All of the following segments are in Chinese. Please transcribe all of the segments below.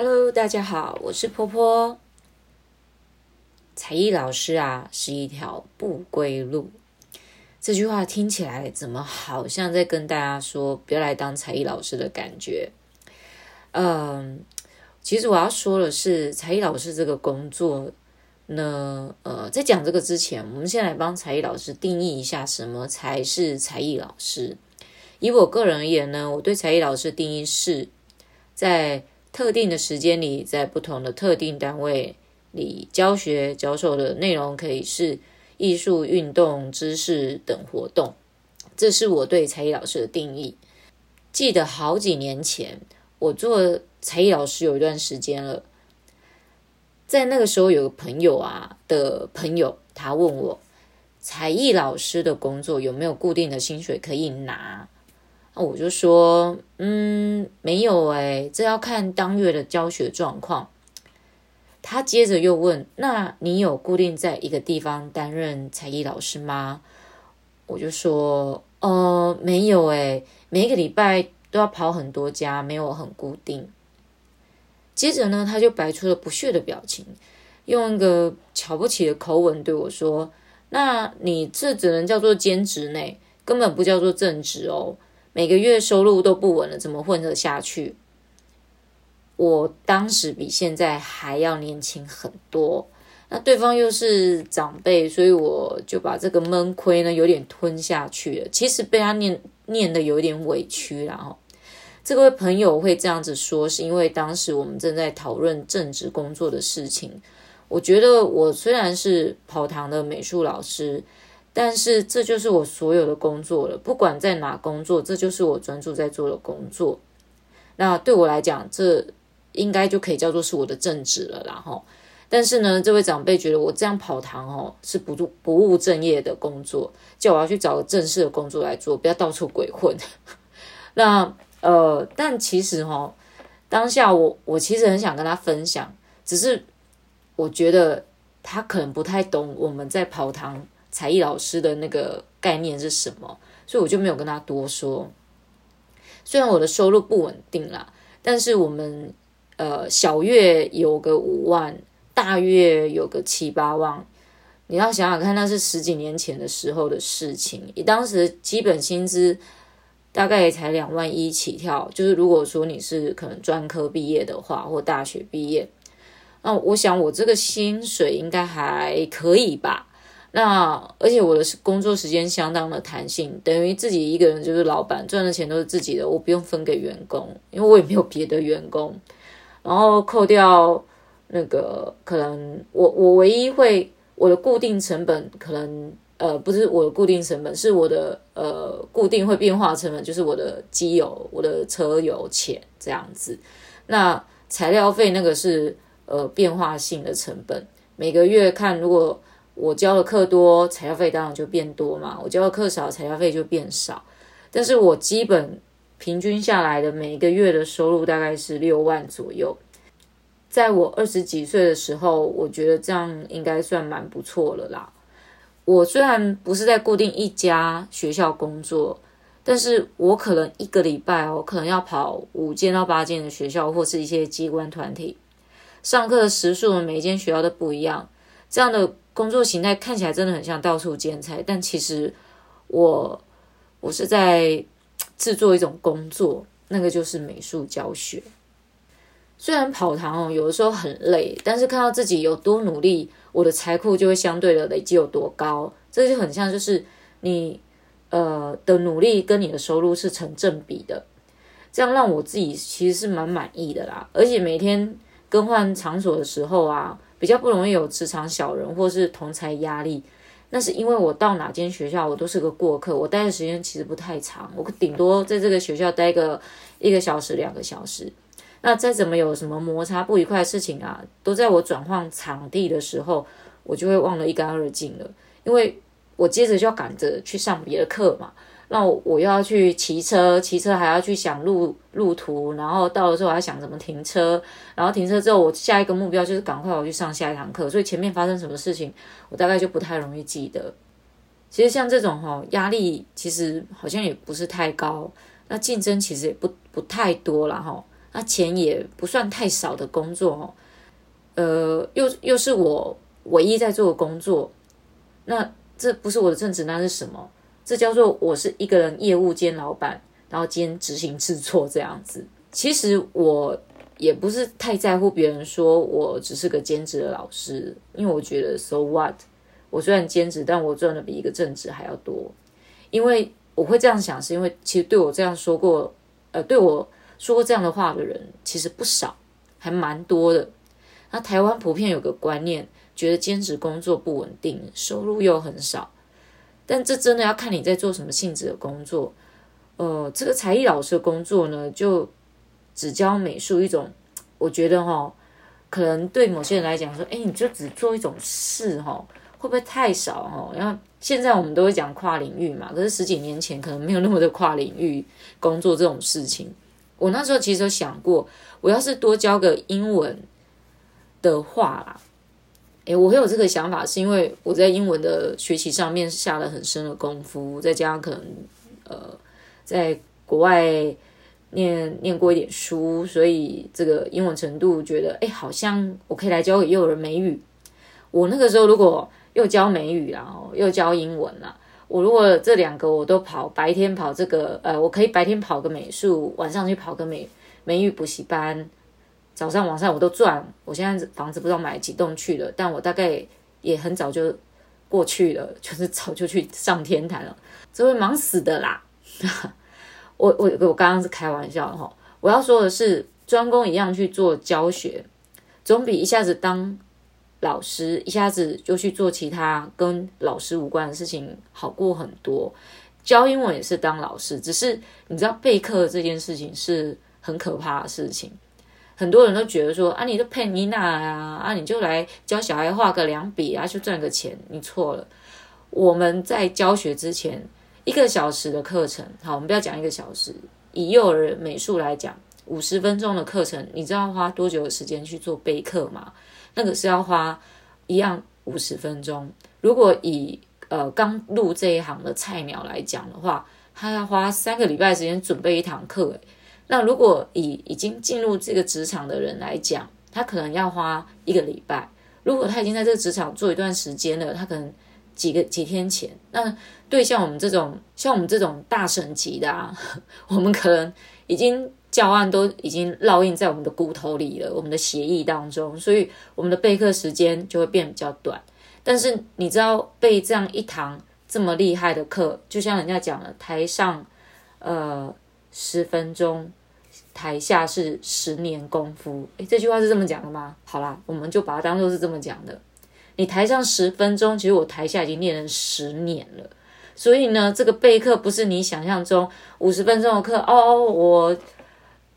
Hello，大家好，我是婆婆。才艺老师啊，是一条不归路。这句话听起来怎么好像在跟大家说不要来当才艺老师的感觉？嗯，其实我要说的是，才艺老师这个工作呢，呃，在讲这个之前，我们先来帮才艺老师定义一下什么才是才艺老师。以我个人而言呢，我对才艺老师的定义是在特定的时间里，在不同的特定单位。里教学教授的内容可以是艺术、运动、知识等活动，这是我对才艺老师的定义。记得好几年前，我做才艺老师有一段时间了，在那个时候，有个朋友啊的朋友，他问我，才艺老师的工作有没有固定的薪水可以拿？我就说，嗯，没有哎，这要看当月的教学状况。他接着又问：“那你有固定在一个地方担任才艺老师吗？”我就说：“呃，没有诶，每个礼拜都要跑很多家，没有很固定。”接着呢，他就摆出了不屑的表情，用一个瞧不起的口吻对我说：“那你这只能叫做兼职呢，根本不叫做正职哦，每个月收入都不稳了，怎么混得下去？”我当时比现在还要年轻很多，那对方又是长辈，所以我就把这个闷亏呢有点吞下去了。其实被他念念的有点委屈，然后这位朋友会这样子说，是因为当时我们正在讨论正职工作的事情。我觉得我虽然是跑堂的美术老师，但是这就是我所有的工作了，不管在哪工作，这就是我专注在做的工作。那对我来讲，这。应该就可以叫做是我的正职了啦，哈。但是呢，这位长辈觉得我这样跑堂哦是不务不务正业的工作，叫我要去找个正式的工作来做，不要到处鬼混。那呃，但其实哈，当下我我其实很想跟他分享，只是我觉得他可能不太懂我们在跑堂才艺老师的那个概念是什么，所以我就没有跟他多说。虽然我的收入不稳定啦，但是我们。呃，小月有个五万，大月有个七八万。你要想想看，那是十几年前的时候的事情。你当时基本薪资大概也才两万一起跳，就是如果说你是可能专科毕业的话，或大学毕业，那我想我这个薪水应该还可以吧。那而且我的工作时间相当的弹性，等于自己一个人就是老板，赚的钱都是自己的，我不用分给员工，因为我也没有别的员工。然后扣掉那个可能我我唯一会我的固定成本可能呃不是我的固定成本是我的呃固定会变化成本就是我的机油我的车油钱这样子，那材料费那个是呃变化性的成本，每个月看如果我教的课多，材料费当然就变多嘛，我教的课少，材料费就变少，但是我基本。平均下来的每一个月的收入大概是六万左右，在我二十几岁的时候，我觉得这样应该算蛮不错了啦。我虽然不是在固定一家学校工作，但是我可能一个礼拜哦，可能要跑五间到八间的学校或是一些机关团体，上课的时数每一间学校都不一样。这样的工作形态看起来真的很像到处兼差，但其实我我是在。制作一种工作，那个就是美术教学。虽然跑堂哦，有的时候很累，但是看到自己有多努力，我的财库就会相对的累积有多高。这就很像，就是你呃的努力跟你的收入是成正比的，这样让我自己其实是蛮满意的啦。而且每天更换场所的时候啊，比较不容易有职场小人或是同侪压力。那是因为我到哪间学校，我都是个过客，我待的时间其实不太长，我顶多在这个学校待个一个小时、两个小时。那再怎么有什么摩擦不愉快的事情啊，都在我转换场地的时候，我就会忘得一干二净了，因为我接着就要赶着去上别的课嘛。那我，又要去骑车，骑车还要去想路路途，然后到了之后还想怎么停车，然后停车之后我下一个目标就是赶快我去上下一堂课，所以前面发生什么事情我大概就不太容易记得。其实像这种哈压力其实好像也不是太高，那竞争其实也不不太多了哈。那钱也不算太少的工作哦，呃，又又是我唯一在做的工作，那这不是我的正职，那是什么？这叫做我是一个人业务兼老板，然后兼执行制作这样子。其实我也不是太在乎别人说我只是个兼职的老师，因为我觉得 so what？我虽然兼职，但我赚的比一个正职还要多。因为我会这样想，是因为其实对我这样说过，呃，对我说过这样的话的人其实不少，还蛮多的。那台湾普遍有个观念，觉得兼职工作不稳定，收入又很少。但这真的要看你在做什么性质的工作。呃，这个才艺老师的工作呢，就只教美术一种，我觉得哈、哦，可能对某些人来讲说，哎，你就只做一种事哈、哦，会不会太少哈？然后现在我们都会讲跨领域嘛，可是十几年前可能没有那么多跨领域工作这种事情。我那时候其实有想过，我要是多教个英文的话啦，诶，我会有这个想法，是因为我在英文的学习上面下了很深的功夫，再加上可能呃，在国外。念念过一点书，所以这个英文程度觉得，哎，好像我可以来教给幼儿美语。我那个时候如果又教美语啦，又教英文啦，我如果这两个我都跑，白天跑这个，呃，我可以白天跑个美术，晚上去跑个美美语补习班，早上晚上我都赚。我现在房子不知道买几栋去了，但我大概也很早就过去了，就是早就去上天台了，这会忙死的啦。我我我刚刚是开玩笑哈，我要说的是，专攻一样去做教学，总比一下子当老师，一下子就去做其他跟老师无关的事情好过很多。教英文也是当老师，只是你知道备课这件事情是很可怕的事情，很多人都觉得说啊，你都配妮娜啊，啊，你就来教小孩画个两笔啊，就赚个钱，你错了。我们在教学之前。一个小时的课程，好，我们不要讲一个小时。以幼儿美术来讲，五十分钟的课程，你知道花多久的时间去做备课吗？那个是要花一样五十分钟。如果以呃刚入这一行的菜鸟来讲的话，他要花三个礼拜时间准备一堂课。那如果以已经进入这个职场的人来讲，他可能要花一个礼拜。如果他已经在这个职场做一段时间了，他可能。几个几天前，那对像我们这种像我们这种大神级的啊，我们可能已经教案都已经烙印在我们的骨头里了，我们的协议当中，所以我们的备课时间就会变比较短。但是你知道备这样一堂这么厉害的课，就像人家讲的，台上呃十分钟，台下是十年功夫。诶，这句话是这么讲的吗？好啦，我们就把它当做是这么讲的。你台上十分钟，其实我台下已经练了十年了。所以呢，这个备课不是你想象中五十分钟的课哦，我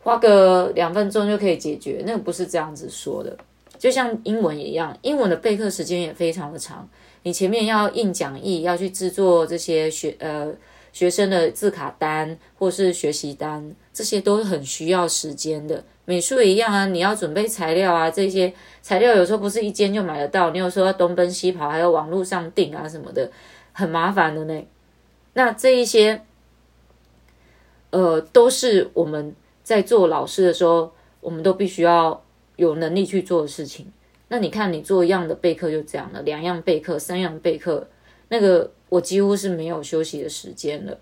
花个两分钟就可以解决，那个不是这样子说的。就像英文一样，英文的备课时间也非常的长。你前面要印讲义，要去制作这些学呃学生的字卡单或是学习单，这些都是很需要时间的。美术也一样啊，你要准备材料啊，这些材料有时候不是一间就买得到，你有时候要东奔西跑，还有网络上订啊什么的，很麻烦的呢。那这一些，呃，都是我们在做老师的时候，我们都必须要有能力去做的事情。那你看，你做一样的备课就这样了，两样备课，三样备课，那个我几乎是没有休息的时间了。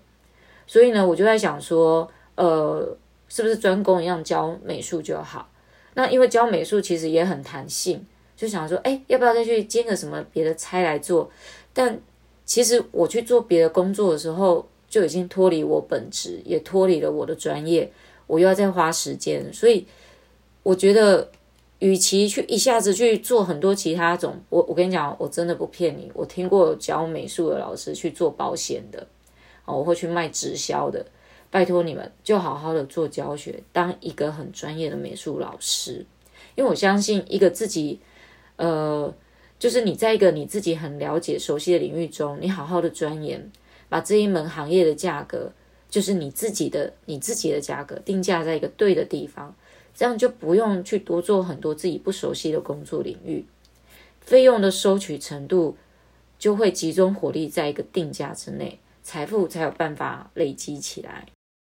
所以呢，我就在想说，呃。是不是专攻一样教美术就好？那因为教美术其实也很弹性，就想说，哎，要不要再去兼个什么别的差来做？但其实我去做别的工作的时候，就已经脱离我本职，也脱离了我的专业，我又要再花时间。所以我觉得，与其去一下子去做很多其他种，我我跟你讲，我真的不骗你，我听过教美术的老师去做保险的，哦，我会去卖直销的。拜托你们，就好好的做教学，当一个很专业的美术老师。因为我相信，一个自己，呃，就是你在一个你自己很了解、熟悉的领域中，你好好的钻研，把这一门行业的价格，就是你自己的、你自己的价格定价在一个对的地方，这样就不用去多做很多自己不熟悉的工作领域，费用的收取程度就会集中火力在一个定价之内，财富才有办法累积起来。